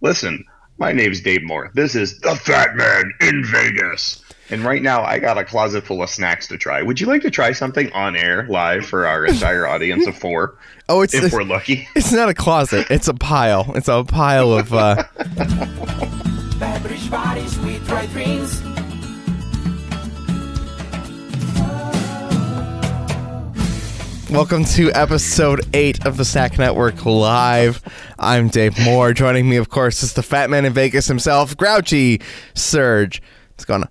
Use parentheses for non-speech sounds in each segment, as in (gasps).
Listen, my name's Dave Moore. This is the Fat Man in Vegas. And right now, I got a closet full of snacks to try. Would you like to try something on air live for our entire audience of four? (laughs) Oh, it's if it's, we're lucky. it's not a closet. It's a pile. It's a pile of. Uh, welcome to episode eight of the Snack Network Live. I'm Dave Moore. Joining me, of course, is the Fat Man in Vegas himself, Grouchy Serge. What's going on?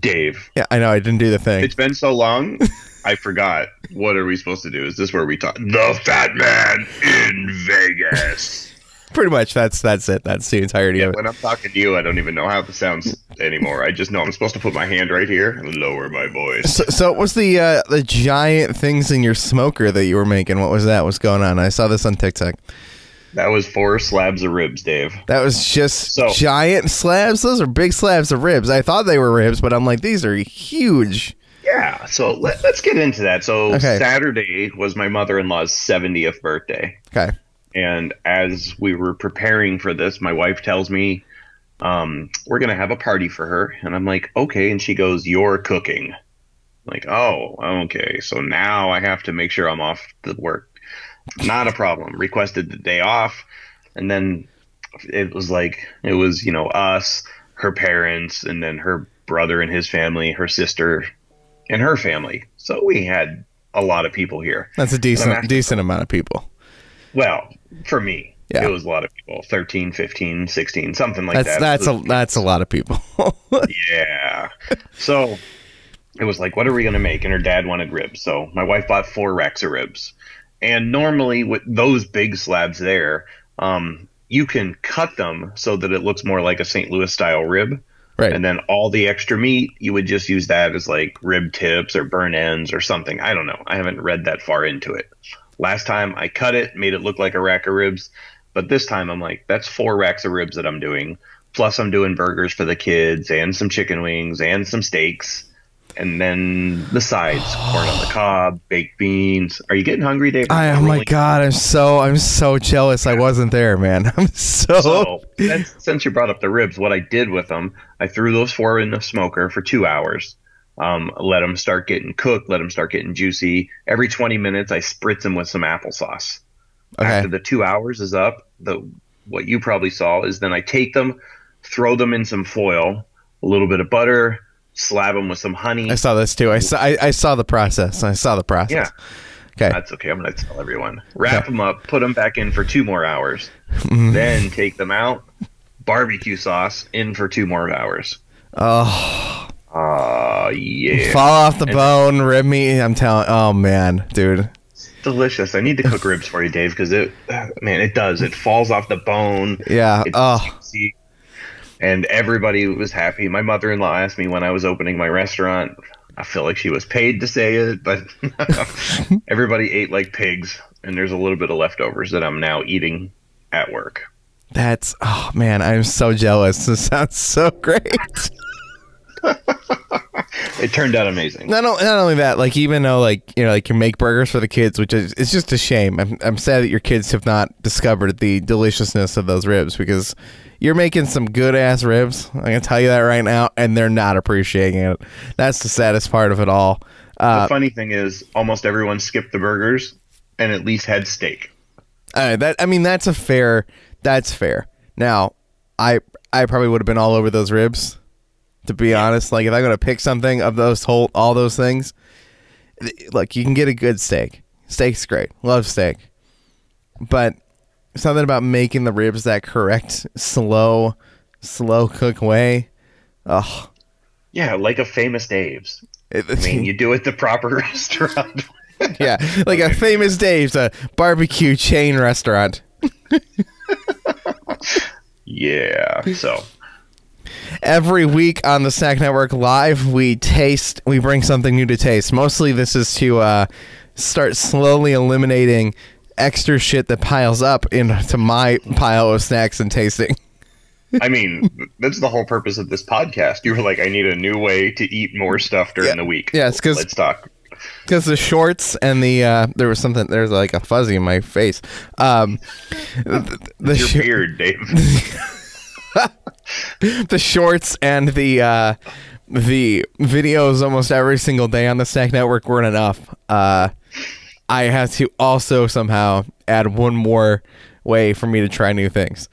Dave, Yeah, I know I didn't do the thing. it's been so long, I forgot. What are we supposed to do? Is this where we talk? The Fat Man in Vegas. Pretty much, that's that's it. That's the entirety Yeah, of it. when I'm talking to you, I don't even know how it sounds anymore. I just know I'm supposed to put my hand right here and lower my voice. So, so what was the uh, the giant things in your smoker that you were making? What was that? What's going on? I saw this on TikTok. That was four slabs of ribs, Dave. That was just So- giant slabs. Those are big slabs of ribs. I thought they were ribs, but I'm like, these are huge. Yeah, so let, us get into that. So Okay. Saturday was my mother-in-law's 70th birthday, Okay. And as we were preparing for this, my wife tells me um, we're gonna have a party for her, and I'm like, okay, and she goes, "You're cooking." I'm like, oh, okay. So now I have to make sure I'm off the work. Not a problem. Requested the day off, and then it was like it was you know us, her parents, and then her brother and his family, her sister, and her family. So we had a lot of people here. That's a decent decent amount of people. Well, for me, Yeah. it was a lot of people 13, 15, 16, something like That's that. that's a that's a lot of people. (laughs) Yeah. So it was like, what are we going to make? And her dad wanted ribs. So my wife bought four racks of ribs. And normally, with those big slabs there, um, you can cut them so that it looks more like a St. Louis style rib. right. And then all the extra meat, you would just use that as like rib tips or burnt ends or something. I don't know. I haven't read that far into it. Last time I cut it, made it look like a rack of ribs. But this time I'm like, that's four racks of ribs that I'm doing. Plus, I'm doing burgers for the kids and some chicken wings and some steaks. And then the sides corn on the (gasps) cob, baked beans. Are you getting hungry, Dave? I, oh my rolling- god, I'm so I'm so jealous. I wasn't there, man. (laughs) I'm so, So, since, since you brought up the ribs, what I did with them, I threw those four in the smoker for two hours. Um, let them start getting cooked. Let them start getting juicy. Every 20 minutes, I spritz them with some applesauce. okay. After the two hours is up, the what you probably saw is then I take them, throw them in some foil, a little bit of butter, slab them with some honey. I saw this too. I saw I, I saw the process. I saw the process. Yeah. Okay. That's okay. I'm going to tell everyone. Wrap them up, put them back in for two more hours, Mm-hmm. then take them out, barbecue sauce in for two more hours. Oh, Uh, yeah. fall off the bone, rib me. I'm telling. Oh man, dude. Delicious. I need to cook ribs for you, Dave, because it, man, it does. It falls off the bone. Yeah. It's Oh, juicy. And everybody was happy. My mother in law asked me when I was opening my restaurant. I feel like she was paid to say it, but (laughs) everybody ate like pigs, and there's a little bit of leftovers that I'm now eating at work. that's. Oh man, I'm so jealous. (laughs) This sounds so great. (laughs) It turned out amazing. not, not only that, like even though like you know like you make burgers for the kids, which is it's just a shame. I'm I'm sad that your kids have not discovered the deliciousness of those ribs because you're making some good ass ribs. I can tell you that right now, and they're not appreciating it. That's the saddest part of it all. Uh, the funny thing is, almost everyone skipped the burgers and at least had steak. Uh, that I mean, that's a fair. That's fair. Now, I I probably would have been all over those ribs. To be honest, like if I'm gonna pick something of those whole all those things, th- look, you can get a good steak. Steak's great. Love steak, but something about making the ribs that correct, slow, slow cook way. Oh, Yeah, like a famous Dave's. it, I mean, you do it the proper (laughs) restaurant. yeah, like a famous Dave's, a barbecue chain restaurant. (laughs) yeah. So every week on the Snack Network Live, we taste, we bring something new to taste. Mostly, this is to uh, start slowly eliminating extra shit that piles up into my pile of snacks and tasting. I mean, that's the whole purpose of this podcast. You were like, I need a new way to eat more stuff during Yeah. the week. Yeah, it's 'cause- let's talk because the shorts and the uh, there was something there's like a fuzzy in my face. Um, the, the, Your sh- beard, Dave. (laughs) (laughs) the shorts and the uh, the videos almost every single day on the Snack Network weren't enough. Uh, I had to also somehow add one more way for me to try new things.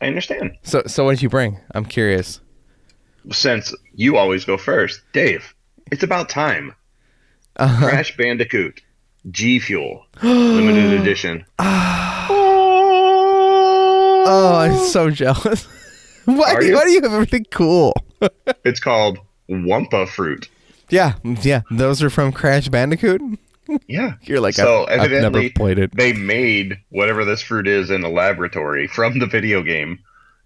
I understand. So so what did you bring? I'm curious. Since you always go first, Dave, it's about time. Uh-huh. Crash Bandicoot G Fuel limited (gasps) edition. Oh, I'm so jealous. (laughs) why, Are do, you? why do you have everything cool? (laughs) It's called Wumpa Fruit. yeah, yeah. Those are from Crash Bandicoot. Yeah. (laughs) You're like, so I've, I've never played it. they made whatever this fruit is in a laboratory from the video game,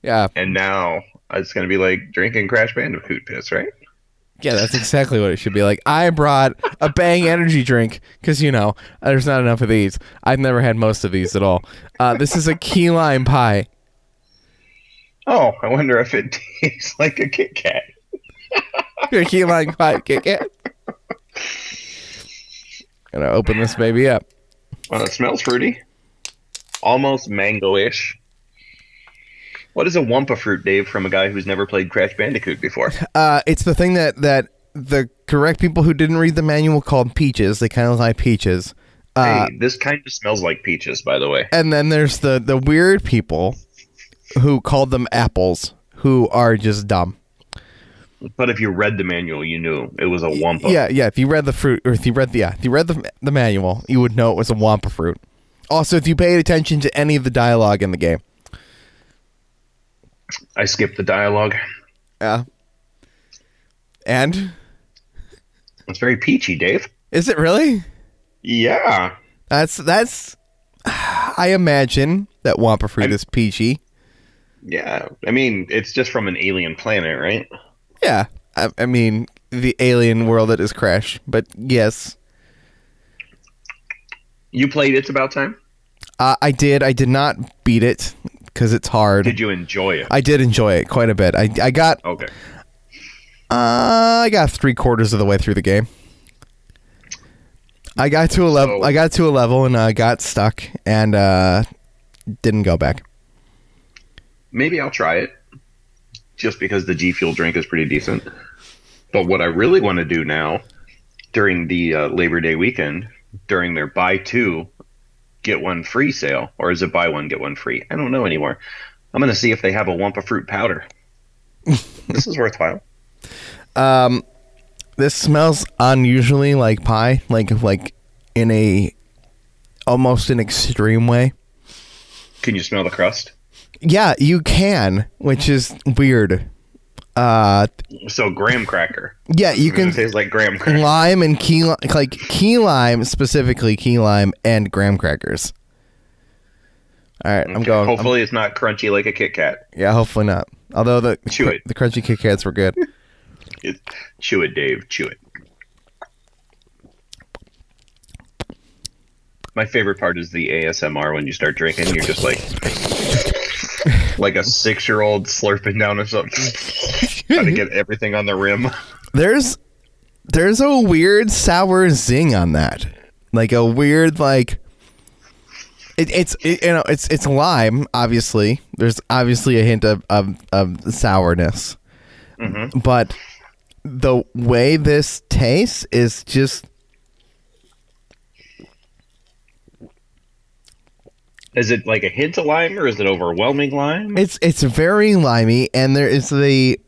Yeah, and now it's gonna be like drinking Crash Bandicoot piss, right? Yeah. That's exactly what it should be like. I brought a Bang energy drink because you know there's not enough of these. I've never had most of these at all. Uh, this is a key lime pie. Oh, I wonder if it (laughs) tastes like a Kit Kat. (laughs) A key lime pie. Kit Kat. Gonna open this baby up. Well, it smells fruity, almost mango-ish. What is a Wumpa fruit, Dave? From a guy who's never played Crash Bandicoot before. Uh, it's the thing that that the correct people who didn't read the manual called peaches. They kind of like peaches. Uh, hey, this kind of smells like peaches, by the way. and then there's the the weird people who called them apples, who are just dumb. But if you read the manual, you knew it was a Wumpa. Yeah, yeah. If you read the fruit, or if you read the yeah, if you read the the manual, you would know it was a Wumpa fruit. Also, if you paid attention to any of the dialogue in the game, I skipped the dialogue. yeah. And It's very peachy, Dave. is it really? Yeah. That's that's. (sighs) I imagine that Wumpa fruit I'm- is peachy. Yeah. I mean, it's just from an alien planet, right? Yeah, I, I mean the alien world that is Crash, but yes, You played It's About Time? uh, I did. I did not beat it because it's hard. Did you enjoy it? I did enjoy it quite a bit. I I got Okay. uh, I got three quarters of the way through the game. I got to a level. So- I got to a level and uh, got stuck and uh, didn't go back. Maybe I'll try it just because the G Fuel drink is pretty decent. But what I really want to do now during the uh, Labor Day weekend, during their buy two, get one free sale, or is it buy one, get one free? I don't know anymore. I'm going to see if they have a Wumpa fruit powder. (laughs) this is worthwhile. Um, this smells unusually like pie, like like in a almost an extreme way. Can you smell the crust? Yeah, you can, which is weird. Uh, So graham cracker. yeah, you It can tastes like graham cracker. lime and key li- like key lime specifically key lime and graham crackers. All right, I'm Okay, going. I'm- Hopefully, it's not crunchy like a Kit Kat. yeah, hopefully not. Although the Chew it. the crunchy Kit Kats were good. (laughs) It, chew it, Dave. Chew it. My favorite part is the ASMR when you start drinking. You're just like, like a (laughs) six-year-old slurping down or something, trying to get everything on the rim. (laughs) There's there's a weird sour zing on that, like a weird like. It, it's it, you know it's it's lime obviously. There's obviously a hint of of, of sourness, Mm-hmm. but the way this tastes is just Is it like a hint of lime or is it overwhelming lime? It's it's very limey, and there is the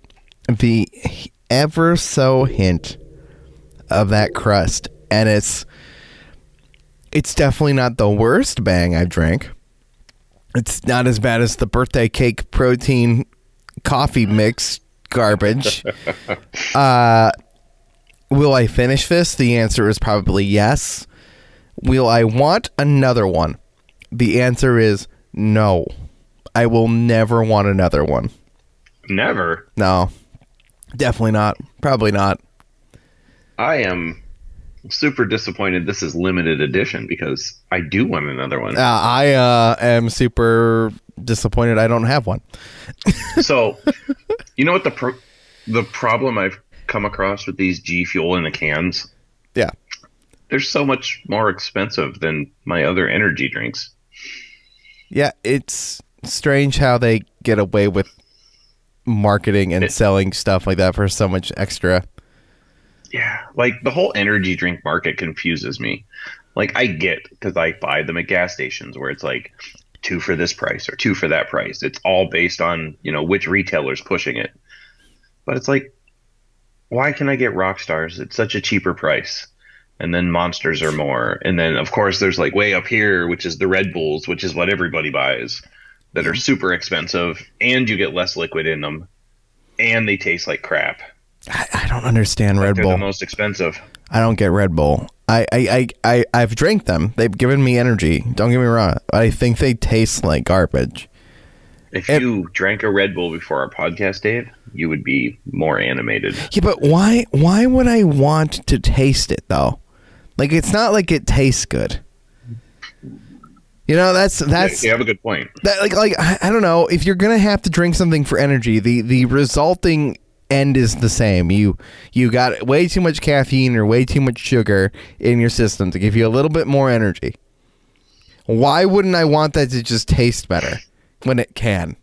the ever so hint of that crust, and it's it's definitely not the worst bang I've drank. It's not as bad as the birthday cake protein coffee mix garbage. (laughs) uh, will I finish this? The answer is probably yes. Will I want another one? The answer is no. I will never want another one. Never. No. Definitely not. Probably not. I am super disappointed. This is limited edition because I do want another one. Uh, I uh, am super disappointed I don't have one. (laughs) So, you know what the pro- the problem I've come across with these G Fuel in the cans Yeah. They're so much more expensive than my other energy drinks. Yeah, it's strange how they get away with marketing and It- selling stuff like that for so much extra. Yeah, like the whole energy drink market confuses me. Like I get because I buy them at gas stations where it's like two for this price or two for that price. It's all based on you know which retailer's pushing it. But it's like, why can I get rock stars at such a cheaper price? And then monsters are more. And then of course there's like way up here, which is the Red Bulls, which is what everybody buys, that are super expensive, and you get less liquid in them, and they taste like crap. I, I don't understand Red They're Bull. the most expensive. I don't get Red Bull. I, I, I, I, I've drank them. They've given me energy. Don't get me wrong. I think they taste like garbage. If It- you drank a Red Bull before our podcast, Dave, you would be more animated. Yeah, but why why would I want to taste it though? Like it's not like it tastes good. You know, that's that's you have a good point. that like like I, I don't know if you're gonna have to drink something for energy the the resulting end is the same you you got way too much caffeine or way too much sugar in your system to give you a little bit more energy why wouldn't i want that to just taste better when it can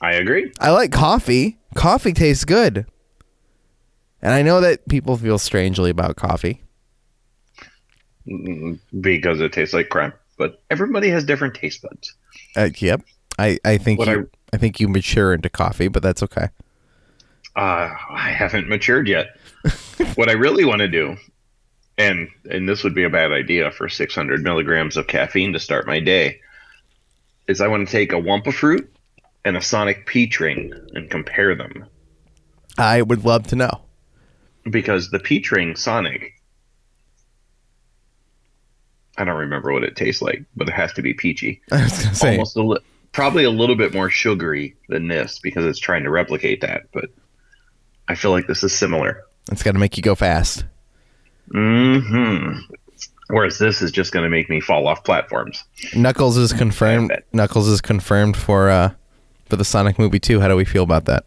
I agree. i like coffee coffee tastes good and i know that people feel strangely about coffee Mm, Because it tastes like crap. But everybody has different taste buds. uh, yep i i think What you, I think you mature into coffee but that's okay Uh, I haven't matured yet. what I really want to do, and and this would be a bad idea for 600 milligrams of caffeine to start my day, is I want to take a Wumpa fruit and a Sonic peach ring and compare them. i would love to know because the peach ring Sonic, I don't remember what it tastes like, but it has to be peachy. (laughs) i was gonna say Almost a li- probably a little bit more sugary than this because it's trying to replicate that. But I feel like this is similar. it's got to make you go fast hmm Whereas this is just going to make me fall off platforms. Knuckles is confirmed. Knuckles is confirmed for uh for the Sonic movie too. How do we feel about that?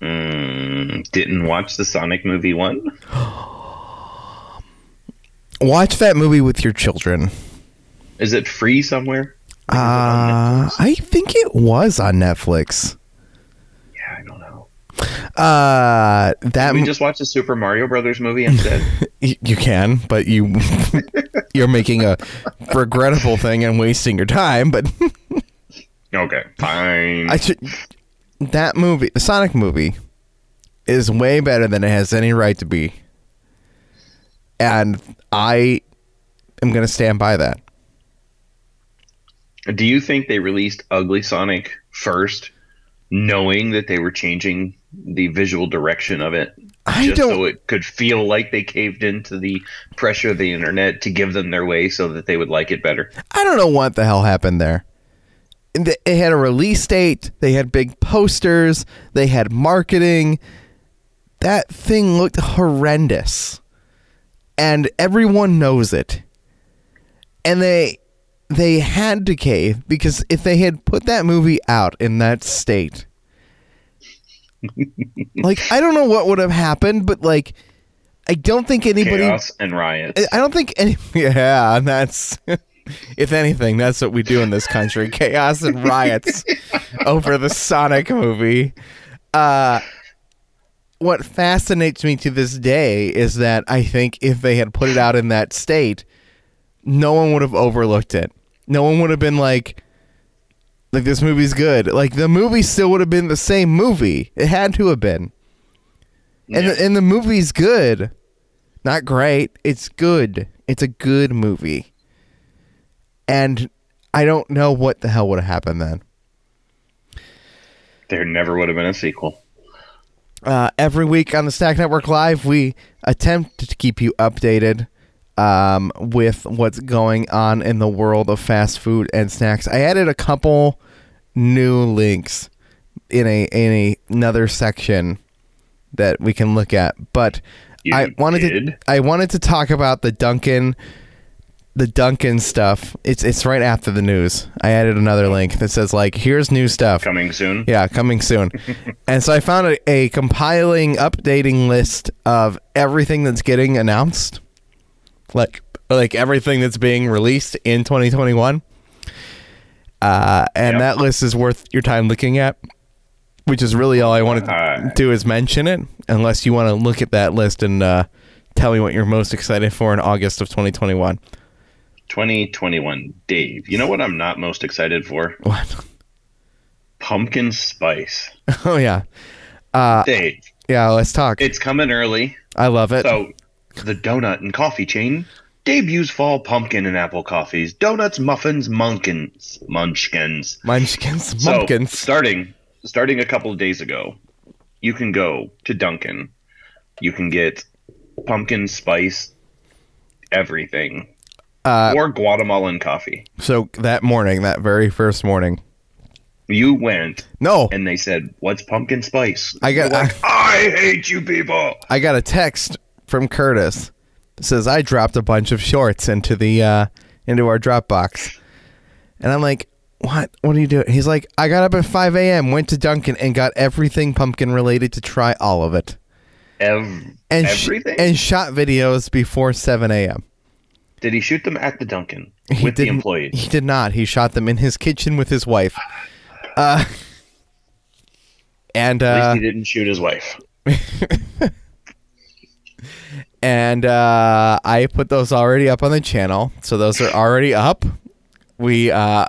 Mm, didn't watch the Sonic movie one. (gasps) Watch that movie with your children. Is it free somewhere? Uh, I think it was on Netflix. Yeah, I don't know. Uh, that we just watched the Super Mario Brothers movie instead. (laughs) y- you can, but you (laughs) you're making a regrettable thing and wasting your time. But (laughs) okay, fine. I should that movie, the Sonic movie, is way better than it has any right to be, and I am gonna stand by that. Do you think they released Ugly Sonic first, knowing that they were changing the visual direction of it, I just don't. so it could feel like they caved into the pressure of the internet to give them their way so that they would like it better? I don't know what the hell happened there. It had a release date. They had big posters. They had marketing. That thing looked horrendous, and everyone knows it. And they they had to cave because if they had put that movie out in that state, (laughs) like I don't know what would have happened, but like I don't think anybody Chaos and riots. I don't think any. (laughs) Yeah, and that's. (laughs) If anything, that's what we do in this country: chaos and riots over the Sonic movie. Uh, what fascinates me to this day is that I think if they had put it out in that state, no one would have overlooked it. No one would have been like, "Like this movie's good." Like the movie still would have been the same movie. It had to have been. And the, and the movie's good. Not great. It's good. It's a good movie. And I don't know what the hell would have happened then. there never would have been a sequel. Uh, every week on the Snack Network Live, we attempt to keep you updated um, with what's going on in the world of fast food and snacks. I added a couple new links in a in a, another section that we can look at, but You I wanted did? to I wanted to talk about the Dunkin' the Dunkin' stuff. It's it's right after the news. I added another link that says like, here's new stuff. Coming soon. Yeah, coming soon. (laughs) and so I found a, a compiling, updating list of everything that's getting announced, like like everything that's being released in 2021. Uh, and Yep. that list is worth your time looking at. Which is really all I want to do is mention it, unless you want to look at that list and uh, tell me what you're most excited for in August of 2021. 2021. Dave, you know what I'm not most excited for? What? Pumpkin spice. (laughs) Oh yeah, Uh, Dave, yeah. Let's talk. it's coming early. I love it. So, the donut and coffee chain debuts fall pumpkin and apple coffees, donuts, muffins, munkins, munchkins. Munchkins, So, starting starting a couple of days ago, you can go to Dunkin'. You can get pumpkin spice everything Uh, or Guatemalan coffee. So that morning, that very first morning, You went no, and they said, "What's pumpkin spice?" I got like, I hate you people. I got a text from Curtis. It says I dropped a bunch of shorts into the uh, into our Dropbox, and I'm like, "What? What are you doing?" He's like, "I got up at 5 a.m., went to Dunkin' and got everything pumpkin related to try all of it, Ev- and sh- everything. and shot videos before 7 a.m." Did he shoot them at the Dunkin' He with the employees? He did not. He shot them in his kitchen with his wife. Uh, and At uh, least he didn't shoot his wife. (laughs) and uh, I put those already up on the channel, so those are already up. We, uh,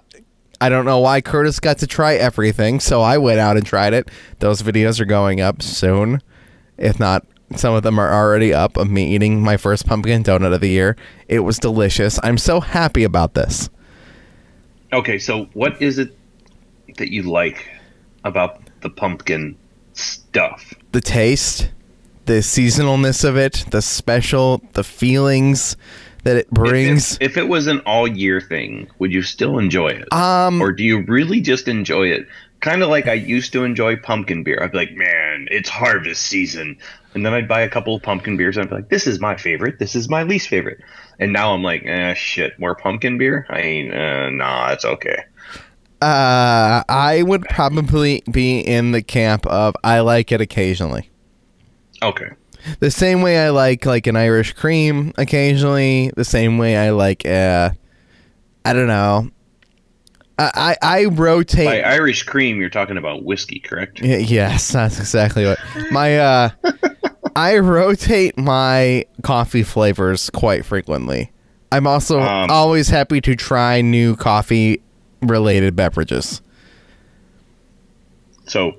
I don't know why Curtis got to try everything, so I went out and tried it. Those videos are going up soon, if not. Some of them are already up of me eating my first pumpkin donut of the year. It was delicious. I'm so happy about this. Okay, so what is it that you like about the pumpkin stuff? the taste, the seasonalness of it, the special, the feelings that it brings. If it, if it was an all year thing, would you still enjoy it? Um, or do you really just enjoy it? Kind of like I used to enjoy pumpkin beer. I'd be like, man, it's harvest season. And then I'd buy a couple of pumpkin beers and I'd be like, this is my favorite. This is my least favorite. And now I'm like, eh, shit, more pumpkin beer? I ain't, uh, nah, it's okay. uh, I would probably be in the camp of I like it occasionally. Okay. The same way I like like an Irish cream occasionally. The same way I like uh, I don't know. I I, rotate. By Irish cream, you're talking about whiskey, correct? Y- yes, that's exactly what my uh I rotate my coffee flavors quite frequently. I'm also Um, always happy to try new coffee related beverages. So,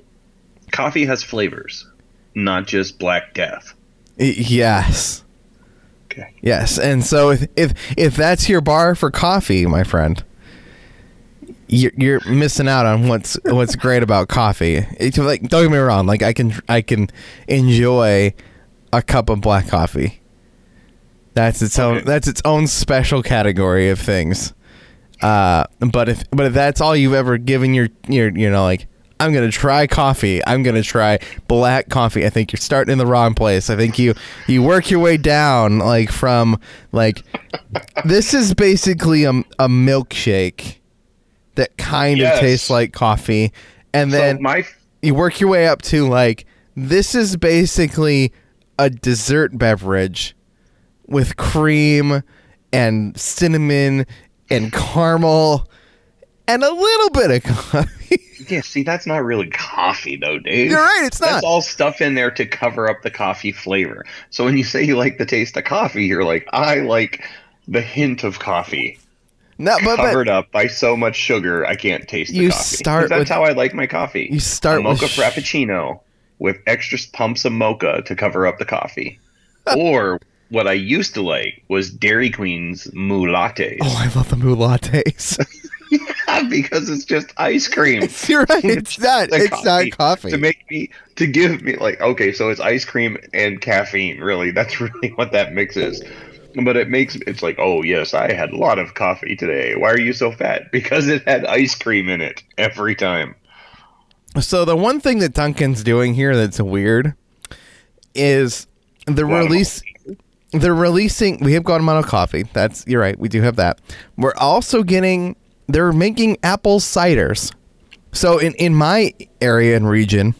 coffee has flavors, not just Black Death. Y- yes. Okay. Yes. And so if if if that's your bar for coffee, my friend, you're, you're missing out on what's what's great about coffee. It's like don't get me wrong, like I can I can enjoy a cup of black coffee. That's its own Okay. that's its own special category of things. Uh, but if but if that's all you've ever given your your you know like I'm gonna try coffee. I'm gonna try black coffee. I think you're starting in the wrong place. I think you you work your way down like from like this is basically a, a milkshake that kind Yes. of tastes like coffee, and then so my you work your way up to like this is basically a dessert beverage with cream and cinnamon and caramel and a little bit of coffee. (laughs) yeah, see, that's not really coffee though, Dave. You're right, it's not. That's all stuff in there to cover up the coffee flavor. So when you say you like the taste of coffee, you're like, I like the hint of coffee no, but, but covered up by so much sugar I can't taste the You coffee. start that's with- how I like my coffee. you start a mocha with frappuccino with extra pumps of mocha to cover up the coffee. (laughs) or what I used to like was Dairy Queen's moo lattes oh, I love the moo lattes. (laughs) because it's just ice cream. (laughs) You're right. It's not. The It's not coffee. to make me to give me like okay so it's ice cream and caffeine really that's really what that mix is but it makes it's like oh yes i had a lot of coffee today why are you so fat (laughs) because it had ice cream in it every time So the one thing that Dunkin's doing here that's weird is the release they're releasing. We have Guatemala coffee. That's you're right. We do have that. We're also getting. They're making apple ciders. So in in my area and region,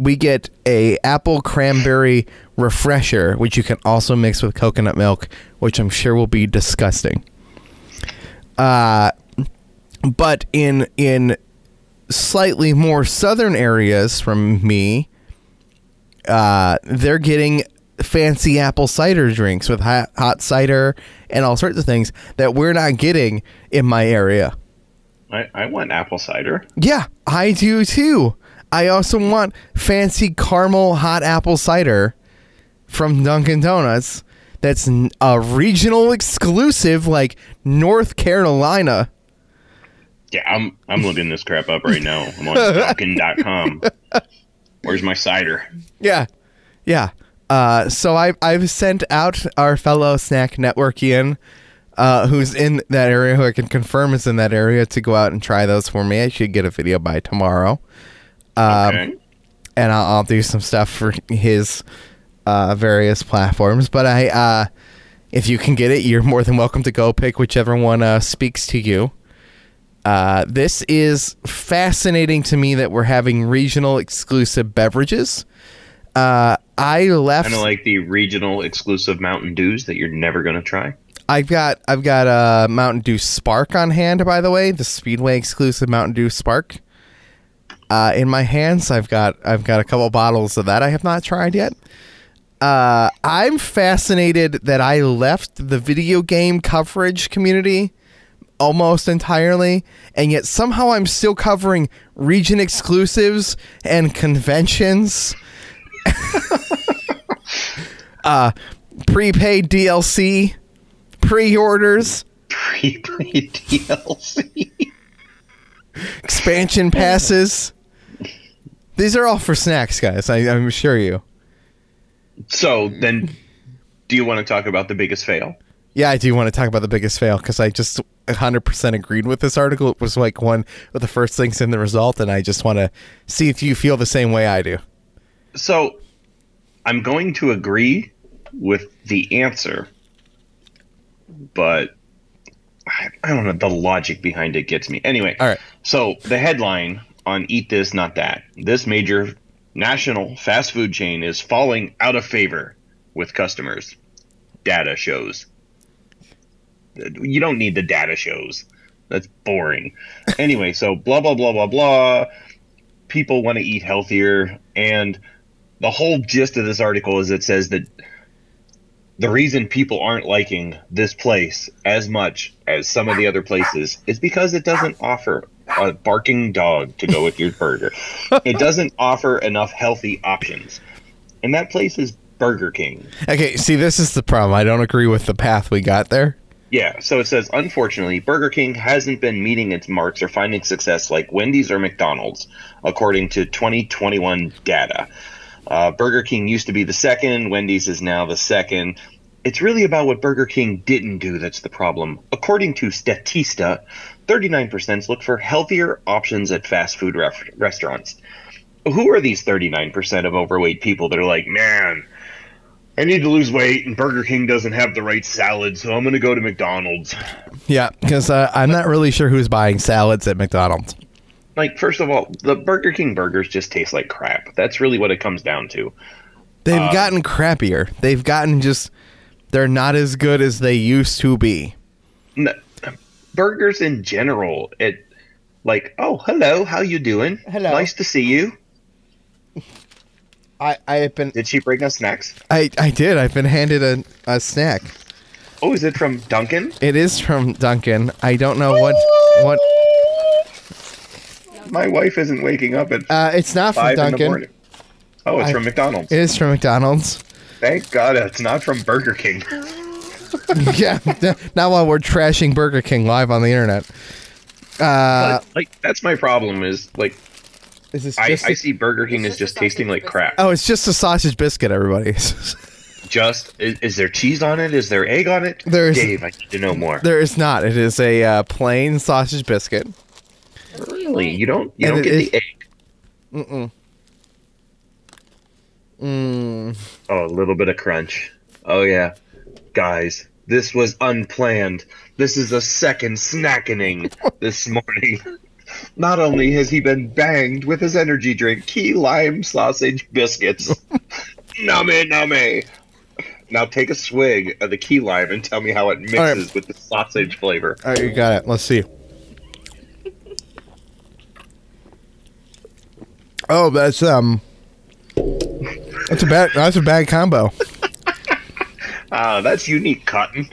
we get a apple cranberry refresher, which you can also mix with coconut milk, which I'm sure will be disgusting. Uh, but in in slightly more southern areas from me, uh, they're getting fancy apple cider drinks with hot, hot cider and all sorts of things that we're not getting in my area. I, I want apple cider. Yeah, I do too. I also want fancy caramel hot apple cider from Dunkin' Donuts. That's a regional exclusive, like North Carolina. Yeah, I'm I'm looking this crap up right now. I'm on (laughs) Dunkin.com. Where's my cider? Yeah, yeah. Uh, so I've I've sent out our fellow snack networkian, uh, who's in that area, who I can confirm is in that area, to go out and try those for me. I should get a video by tomorrow. Um, Okay. and I'll, I'll do some stuff for his uh, various platforms. But I, uh, if you can get it, you're more than welcome to go pick whichever one uh, speaks to you. Uh, this is fascinating to me that we're having regional exclusive beverages. Uh, I left. Kind of like the regional exclusive Mountain Dews that you're never gonna try. I've got I've got a Mountain Dew Spark on hand, by the way, the Speedway exclusive Mountain Dew Spark. Uh, in my hands, I've got I've got a couple bottles of that I have not tried yet. Uh, I'm fascinated that I left the video game coverage community almost entirely, and yet somehow I'm still covering region exclusives and conventions. (laughs) uh, prepaid DLC, pre-orders. Prepaid DLC. expansion passes. These are all for snacks, guys. I, I'm assure you. So then, do you want to talk about the biggest fail? Yeah, I do want to talk about the biggest fail because I just 100% agreed with this article. It was like one of the first things in the result, and I just want to see if you feel the same way I do. So, I'm going to agree with the answer, but I, I don't know. The logic behind it gets me. Anyway, All right. So the headline on Eat This Not That: This major national fast food chain is falling out of favor with customers. Data shows. You don't need the data shows. That's boring. Anyway, so blah blah blah blah blah. People want to eat healthier, and the whole gist of this article is it says that the reason people aren't liking this place as much as some of the other places is because it doesn't offer a barking dog to go with your burger. It doesn't offer enough healthy options. And that place is Burger King. Okay, see, this is the problem. I don't agree with the path we got there. Yeah, so it says unfortunately, Burger King hasn't been meeting its marks or finding success like Wendy's or McDonald's, according to 2021 data. Uh, Burger King used to be the second, Wendy's is now the second. It's really about what Burger King didn't do that's the problem. According to Statista, 39% look for healthier options at fast food ref- restaurants. Who are these 39% of overweight people that are like, man, I need to lose weight and Burger King doesn't have the right salad, so I'm going to go to McDonald's? Yeah, because uh, I'm not really sure who's buying salads at McDonald's. Like, first of all, the Burger King burgers just taste like crap. That's really what it comes down to. They've gotten crappier. They've gotten just. They're not as good as they used to be. N- burgers in general, it like, oh, hello, how you doing? Hello. Nice to see you. I I have been Did she bring us snacks? I I did. I've been handed a, a snack. Oh, is it from Dunkin? It is from Dunkin. I don't know what what. My wife isn't waking up at Uh, it's not from five Dunkin. Oh, it's I- from McDonald's. It is from McDonald's. Thank God it's not from Burger King. (laughs) (laughs) yeah. Not while we're trashing Burger King live on the internet. Uh, But, like, that's my problem. Is like, is this I, just? I a- see Burger King It's is just just tasting sausage like crap. oh, it's just a sausage biscuit, everybody. (laughs) Just is, is there cheese on it? Is there egg on it? There's- Dave, I need to know more. there is not. It is a uh, plain sausage biscuit. Really? You don't you And don't get is- the egg? Mm-mm. Mm. Oh, a little bit of crunch. Oh yeah. Guys, this was unplanned. This is a second snackening (laughs) this morning. Not only has he been banged with his energy drink, key lime sausage biscuits. (laughs) nummy, nummy. Now take a swig of the key lime and tell me how it mixes right. with the sausage flavor. All right, you got it. Let's see. Oh, that's um, that's a bad that's a bad combo. (laughs) Ah, that's unique, Cotton.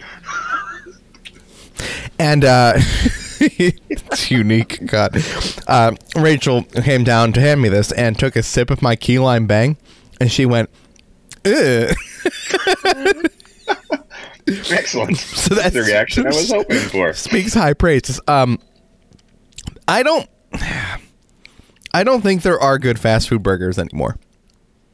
And uh, (laughs) it's unique. God, uh, Rachel came down to hand me this and took a sip of my key lime bang, and she went, Ugh. (laughs) Excellent. So that's that's the reaction I was hoping for. speaks high praises. Um, I don't, (sighs) I don't think there are good fast food burgers anymore.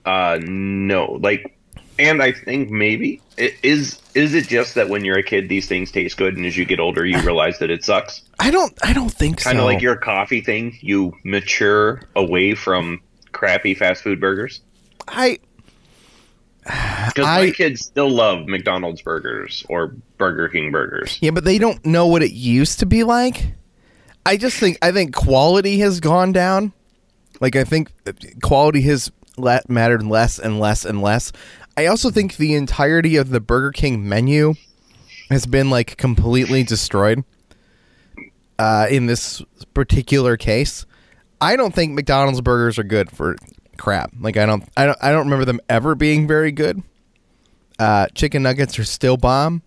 Uh, no, like, and I think maybe it is. Is it just that when you're a kid, these things taste good, and as you get older, you realize that it sucks? I don't, I don't think so. Kind of like your coffee thing. You mature away from crappy fast food burgers. I, (sighs) Because my kids still love McDonald's burgers or Burger King burgers. yeah, but they don't know what it used to be like. I just think, I think quality has gone down. Like I think quality has le- mattered less and less and less. I also think the entirety of the Burger King menu has been like completely destroyed. Uh, in this particular case, I don't think McDonald's burgers are good for crap. Like I don't, I don't, I don't remember them ever being very good. Uh, chicken nuggets are still bomb.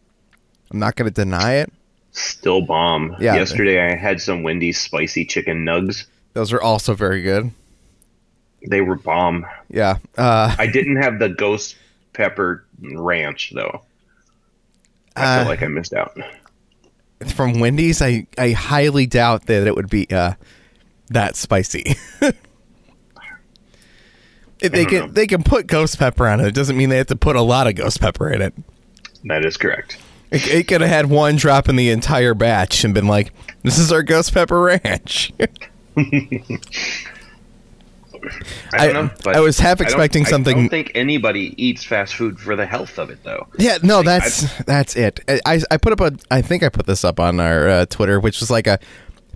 I'm not going to deny it. Still bomb. Yeah. Yesterday I had some Wendy's spicy chicken nugs. Those are also very good. They were bomb. Yeah. Uh, I didn't have the ghost pepper ranch though. I Uh, felt like I missed out. from Wendy's, I, I highly doubt that it would be uh, that spicy. (laughs) They can know. they can put ghost pepper on it. It doesn't mean they have to put a lot of ghost pepper in it. That is correct. It, it could have had one drop in the entire batch and been like, "This is our ghost pepper ranch." (laughs) (laughs) I don't I- know. But I was half expecting I something- I don't think anybody eats fast food for the health of it, though. yeah, no, that's that's it. I I put up a I think I put this up on our uh, Twitter, which is like a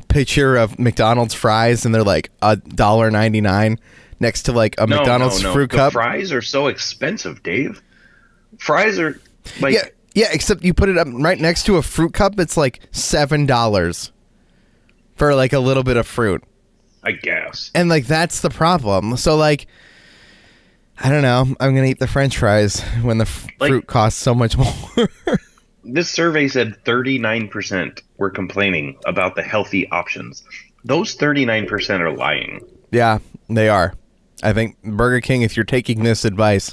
picture of McDonald's fries, and they're like a dollar ninety nine next to like a No, McDonald's no, no. fruit the cup. Fries are so expensive, Dave. Fries are like yeah, yeah. Except you put it up right next to a fruit cup. It's like seven dollars for like a little bit of fruit, I guess. and like that's the problem. So like, I don't know. I'm gonna eat the French fries when the f- Like- fruit costs so much more. (laughs) This survey said 39% were complaining about the healthy options. Those 39% are lying. yeah, they are. I think Burger King. If you're taking this advice,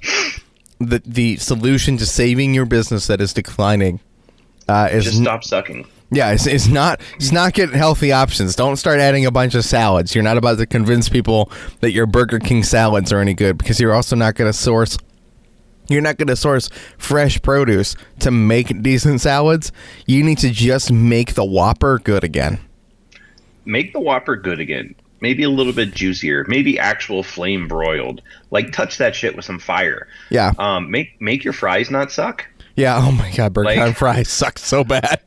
the the solution to saving your business that is declining uh, is Just stop sucking. Yeah, it's, it's not it's not getting healthy options. Don't start adding a bunch of salads. You're not about to convince people that your Burger King salads are any good because you're also not going to source you're not going to source fresh produce to make decent salads. You need to just make the Whopper good again. Make the Whopper good again. Maybe a little bit juicier. Maybe actual flame broiled. Like touch that shit with some fire. Yeah. Um, make make your fries not suck. Yeah, oh my god, Burger Like- King fries suck so bad.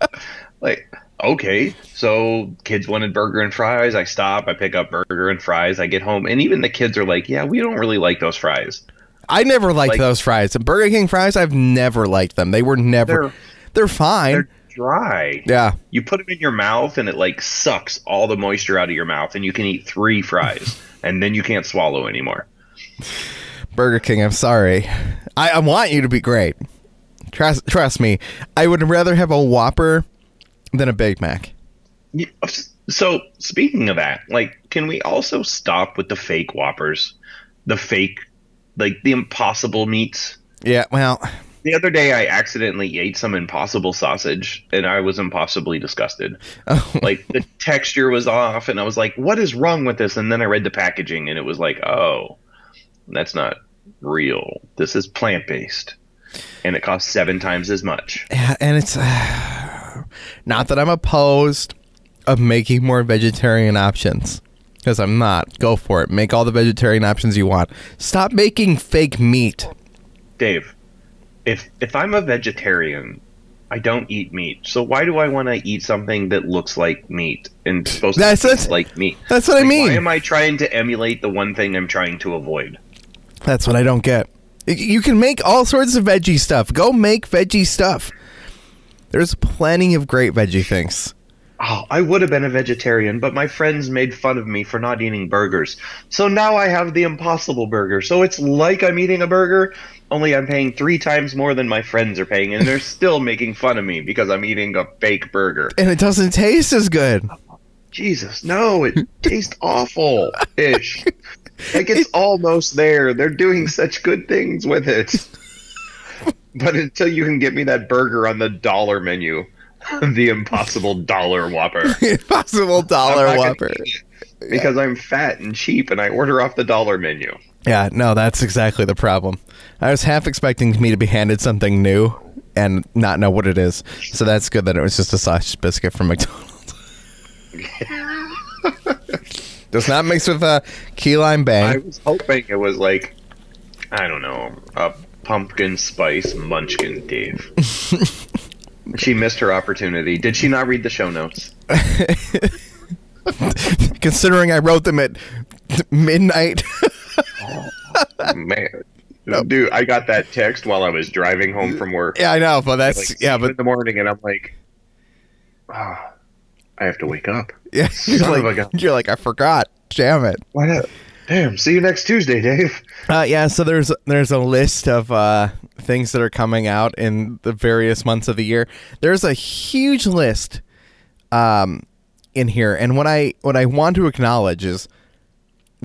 (laughs) Like, okay, so kids wanted burger and fries. I stop, I pick up burger and fries. I get home, and even the kids are like, "Yeah, we don't really like those fries." I never liked Like- those fries. The Burger King fries, I've never liked them. They were never They're- They're, fine. They're dry. yeah. You put them in your mouth, and it like sucks all the moisture out of your mouth, and you can eat three fries, (laughs) and then you can't swallow anymore. Burger King, I'm sorry. I, I want you to be great. Trust trust me. I would rather have a Whopper than a Big Mac. So speaking of that, like, can we also stop with the fake Whoppers, the fake, like the impossible meats? Yeah, well, The other day, I accidentally ate some impossible sausage, and I was impossibly disgusted. oh, (laughs) Like the texture was off, and I was like, "What is wrong with this?" And then I read the packaging, and it was like, "Oh, that's not real. This is plant based, and it costs seven times as much." and it's uh, not that I'm opposed of making more vegetarian options because I'm not. Go for it. Make all the vegetarian options you want. Stop making fake meat. Dave, if if I'm a vegetarian, I don't eat meat. So why do I want to eat something that looks like meat and supposed That's- to taste like meat? That's what I mean. Why am I trying to emulate the one thing I'm trying to avoid? That's what I don't get. You can make all sorts of veggie stuff. Go make veggie stuff. There's plenty of great veggie things. Oh, I would have been a vegetarian, but my friends made fun of me for not eating burgers. So now I have the impossible burger. So it's like I'm eating a burger, only I'm paying three times more than my friends are paying, and they're (laughs) still making fun of me because I'm eating a fake burger. And it doesn't taste as good. Jesus, no, it (laughs) tastes awful ish. Like it's almost there. They're doing such good things with it. (laughs) But until you can get me that burger on the dollar menu, (laughs) the impossible dollar whopper. (laughs) Impossible dollar whopper. eat it Because I'm fat and cheap and I order off the dollar menu. Yeah, no, that's exactly the problem. I was half expecting me to be handed something new and not know what it is. So that's good that it was just a sausage biscuit from McDonald's. Does not mix with a key lime bang. I was hoping it was like, I don't know, a pumpkin spice munchkin, Dave. (laughs) she missed her opportunity. Did she not read the show notes? (laughs) Considering I wrote them at midnight. (laughs) Man. Dude, I got that text while I was driving home from work. yeah, I know, but that's like yeah, but in the morning, and I'm like, ah, I have to wake up. (laughs) yeah, you're Son like, you're like I forgot. Damn it. What? Damn. See you next Tuesday, Dave. Uh, yeah, so there's there's a list of uh, things that are coming out in the various months of the year. There's a huge list um, in here, and what I what I want to acknowledge is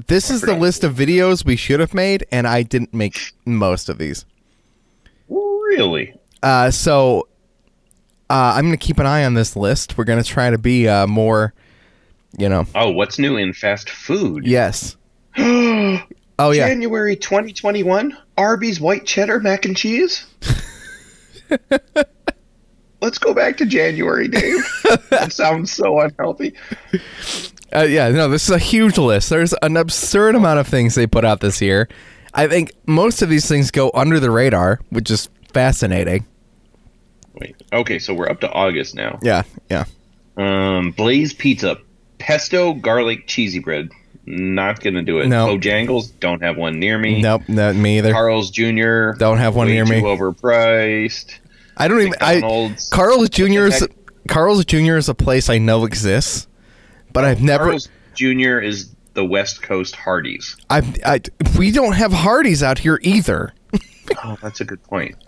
this is the list of videos we should have made, and I didn't make most of these. Really? Uh, so uh, I'm gonna keep an eye on this list. We're gonna try to be uh, more, you know, Oh, what's new in fast food? yes. (gasps) Oh yeah, January 2021, Arby's white cheddar mac and cheese. (laughs) Let's go back to January, Dave. that (laughs) sounds so unhealthy. Uh, yeah, no, this is a huge list. There's an absurd amount of things they put out this year. I think most of these things go under the radar, which is fascinating. Wait. Okay, so we're up to August now. Yeah, yeah. Um, Blaze Pizza, pesto garlic cheesy bread. Not gonna do it. No. Bojangles don't have one near me. Nope, not me either. Carl's Jr. Don't have one way near me. Too overpriced. I don't even. I. Carl's Jr. is? Carl's Jr. is a place I know exists, but I've never. Carl's Jr. is the West Coast Hardee's. I, I we don't have Hardee's out here either. Oh, that's a good point. (laughs)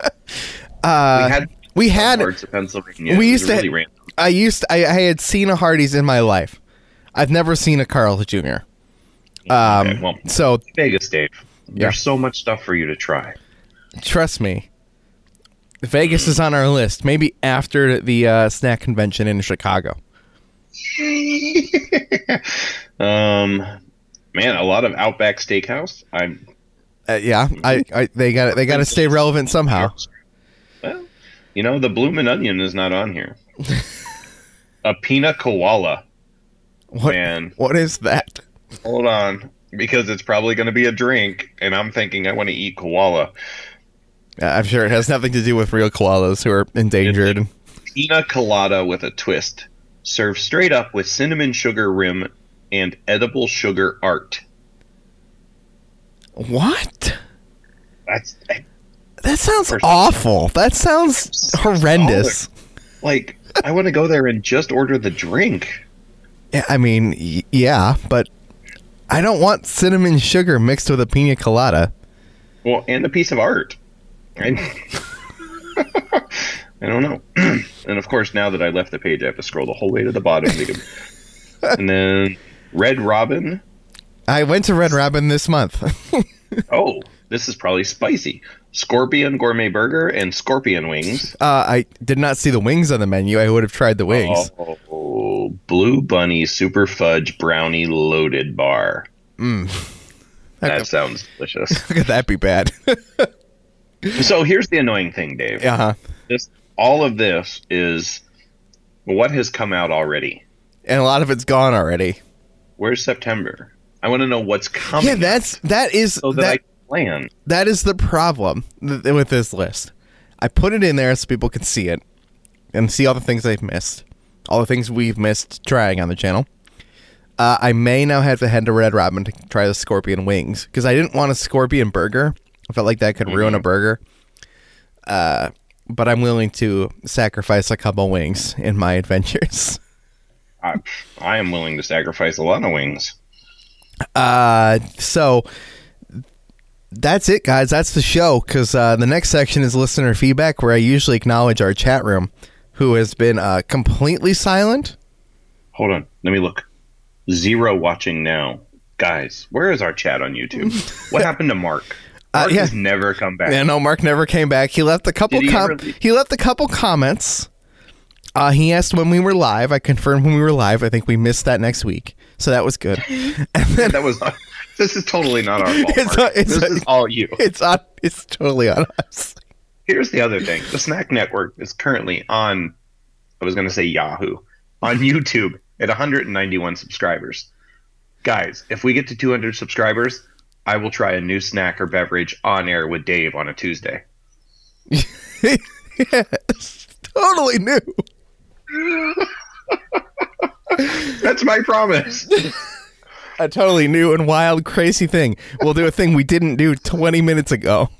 Uh, we had we had. parts of Pennsylvania. we used to- really random. I used. I, I had seen a Hardee's in my life. I've never seen a Carl's Jr. Um, Okay, well, so Vegas, Dave. Yeah. There's so much stuff for you to try. trust me, Vegas is on our list. Maybe after the uh, snack convention in Chicago. (laughs) um, man, a lot of Outback Steakhouse. I'm Uh, yeah, I, I they got they got to stay relevant somehow. You know, the bloomin' onion is not on here. a pina koala. What Man. what is that? Hold on, because it's probably going to be a drink, and I'm thinking I want to eat koala. Uh, I'm sure it has nothing to do with real koalas who are endangered. Pina colada with a twist, served straight up with cinnamon sugar rim and edible sugar art. What? That's That sounds awful. That sounds horrendous. like I want to go there and just order the drink. Yeah, I mean, y- yeah, but I don't want cinnamon sugar mixed with a pina colada. Well, and a piece of art. I, (laughs) I don't know. (clears throat) and of course, now that I left the page, I have to scroll the whole way to the bottom. to get- (laughs) and then Red Robin. I went to Red Robin this month. (laughs) Oh, this is probably spicy. Scorpion gourmet burger and scorpion wings. uh, I did not see the wings on the menu. I would have tried the wings. Oh, blue bunny super fudge brownie loaded bar. Mm. That sounds delicious. (laughs) Could that be bad? (laughs) so here's the annoying thing, Dave. uh huh. This all of this is what has come out already. And a lot of it's gone already. Where's September? I want to know what's coming. Yeah, that's that is so that, that plan. that is the problem th- with this list. I put it in there so people can see it and see all the things they've missed, all the things we've missed trying on the channel. Uh, I may now have to head to Red Robin to try the scorpion wings because I didn't want a scorpion burger. I felt like that could ruin a burger. Uh, but I'm willing to sacrifice a couple wings in my (laughs) adventures. I, I am willing to sacrifice a lot of wings. Uh, so that's it, guys. That's the show. Because uh, the next section is listener feedback, where I usually acknowledge our chat room, who has been uh, completely silent. Hold on, let me look. Zero watching now, guys. Where is our chat on YouTube? (laughs) what happened to Mark? Mark yeah. has never come back. Yeah, no, Mark never came back. He left a couple. He Com- he left a couple comments. Uh, he asked when we were live. I confirmed when we were live. I think we missed that next week, so that was good. (laughs) And then that was. This is totally not our fault. It's Mark. a- it's this a- is all you. it's on. It's totally on us. Here's the other thing: the Snack Network is currently on. I was going to say Yahoo on (laughs) YouTube at 191 subscribers. Guys, if we get to 200 subscribers, I will try a new snack or beverage on air with Dave on a Tuesday. (laughs) yes, totally new. That's my promise. (laughs) A totally new and wild, crazy thing. We'll do a thing we didn't do 20 minutes ago.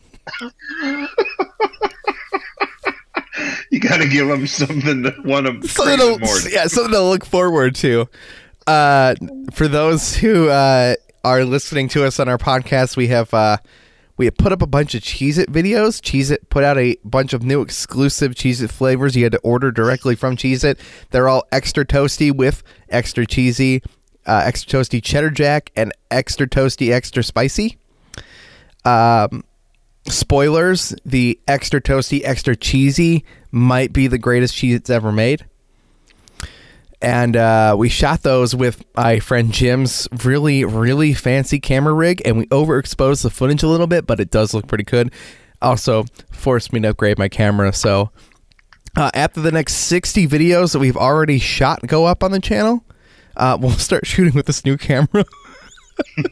you got to give them something to want to something to, yeah, something to look forward to. Uh, for those who uh, are listening to us on our podcast, we have uh, we have put up a bunch of Cheez It videos. Cheez It put out a bunch of new exclusive Cheez It flavors you had to order directly from Cheez It. They're all extra toasty with extra cheesy, uh, extra toasty cheddar jack, and extra toasty, extra spicy. Um, spoilers: the extra toasty, extra cheesy might be the greatest Cheez Its ever made and uh, we shot those with my friend Jim's really, really fancy camera rig, and we overexposed the footage a little bit, but it does look pretty good. Also, forced me to upgrade my camera. So, uh, after the next 60 videos that we've already shot go up on the channel, uh, (laughs) we'll start shooting with this new camera. (laughs)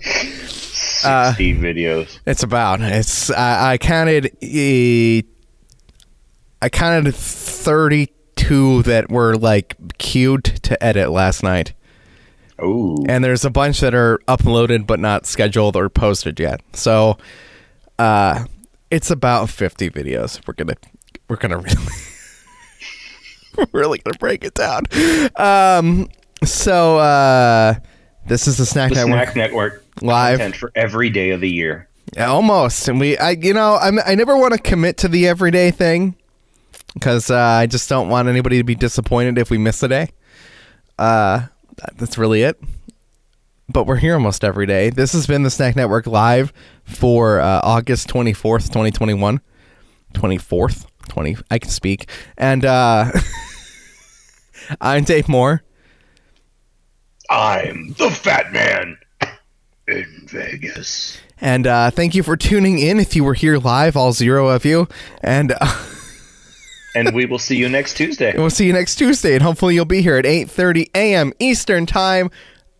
60 Uh, videos. It's about. It's. I, I counted. I counted thirty-two that were like queued to edit last night, Oh, and there's a bunch that are uploaded but not scheduled or posted yet. So, uh, it's about fifty videos. We're gonna. We're gonna (laughs) really. we're really gonna break it down. Um. So, uh, this is the snack the network Snack Network live. content for every day of the year. Yeah, almost. And we, I, you know, I'm, I never want to commit to the everyday thing because uh, I just don't want anybody to be disappointed if we miss a day. Uh, that- that's really it. But we're here almost every day. This has been the Snack Network live for uh, August 24th, 2021. 24th, 20. I can speak. And uh, (laughs) I'm Dave Moore. I'm the Fat Man in Vegas. And uh, thank you for tuning in if you were here live, all zero of you. And. Uh, (laughs) And we will see you next Tuesday. And we'll see you next Tuesday, and hopefully you'll be here at 8:30 a.m. Eastern Time,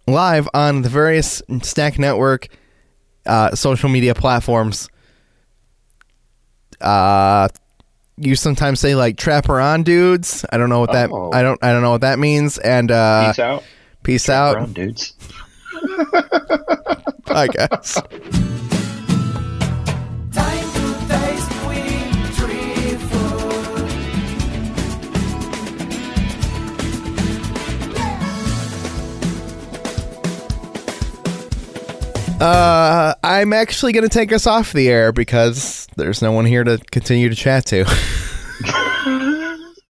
live on the various Snack Network uh, social media platforms. Uh, you sometimes say like "trapper on, dudes." I don't know what that. Oh. I don't. I don't know what that means. And uh, Peace out. peace out. Around, dudes. (laughs) Bye, guys. (laughs) Uh, I'm actually going to take us off the air because there's no one here to continue to chat to. (laughs)